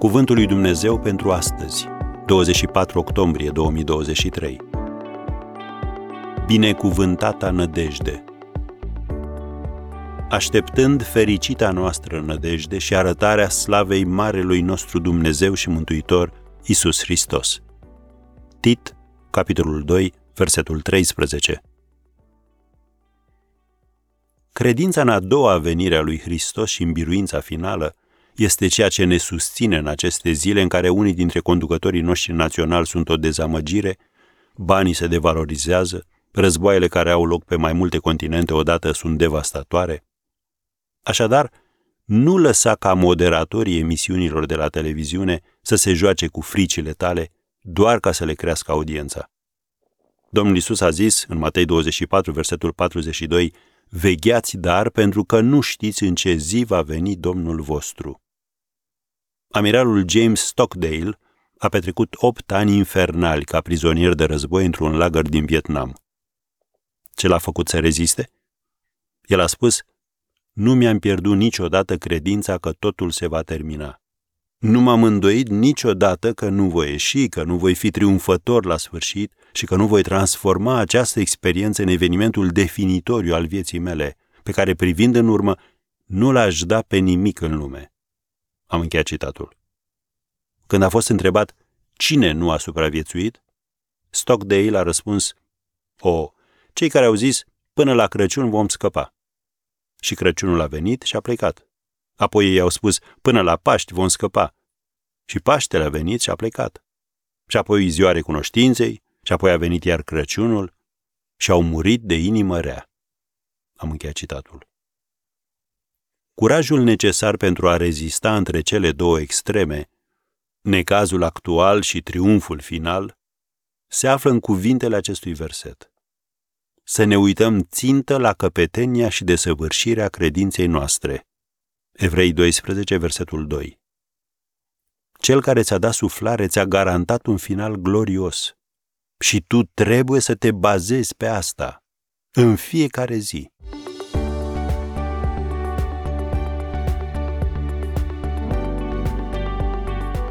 Cuvântul lui Dumnezeu pentru astăzi, 24 octombrie 2023. Binecuvântata nădejde. Așteptând fericita noastră nădejde și arătarea slavei Marelui nostru Dumnezeu și Mântuitor, Isus Hristos. Tit, capitolul 2, versetul 13. Credința în a doua venire a lui Hristos și în biruința finală este ceea ce ne susține în aceste zile în care unii dintre conducătorii noștri naționali sunt o dezamăgire, banii se devalorizează, războaiele care au loc pe mai multe continente odată sunt devastatoare. Așadar, nu lăsa ca moderatorii emisiunilor de la televiziune să se joace cu fricile tale doar ca să le crească audiența. Domnul Isus a zis în Matei 24, versetul 42, Vegheați dar pentru că nu știți în ce zi va veni Domnul vostru. Amiralul James Stockdale a petrecut opt ani infernali ca prizonier de război într-un lagăr din Vietnam. Ce l-a făcut să reziste? El a spus, nu mi-am pierdut niciodată credința că totul se va termina. Nu m-am îndoit niciodată că nu voi ieși, că nu voi fi triumfător la sfârșit și că nu voi transforma această experiență în evenimentul definitoriu al vieții mele, pe care, privind în urmă, nu l-aș da pe nimic în lume. Am încheiat citatul. Când a fost întrebat cine nu a supraviețuit, Stockdale a răspuns, o, cei care au zis, până la Crăciun vom scăpa. Și Crăciunul a venit și a plecat. Apoi ei au spus, până la Paști vom scăpa. Și Paștele a venit și a plecat. Și apoi ziua recunoștinței, și apoi a venit iar Crăciunul și au murit de inimă rea. Am încheiat citatul. Curajul necesar pentru a rezista între cele două extreme, necazul actual și triumful final, se află în cuvintele acestui verset. Să ne uităm țintă la căpetenia și desăvârșirea credinței noastre. Evrei 12, versetul 2. Cel care ți-a dat suflare ți-a garantat un final glorios. Și tu trebuie să te bazezi pe asta, în fiecare zi.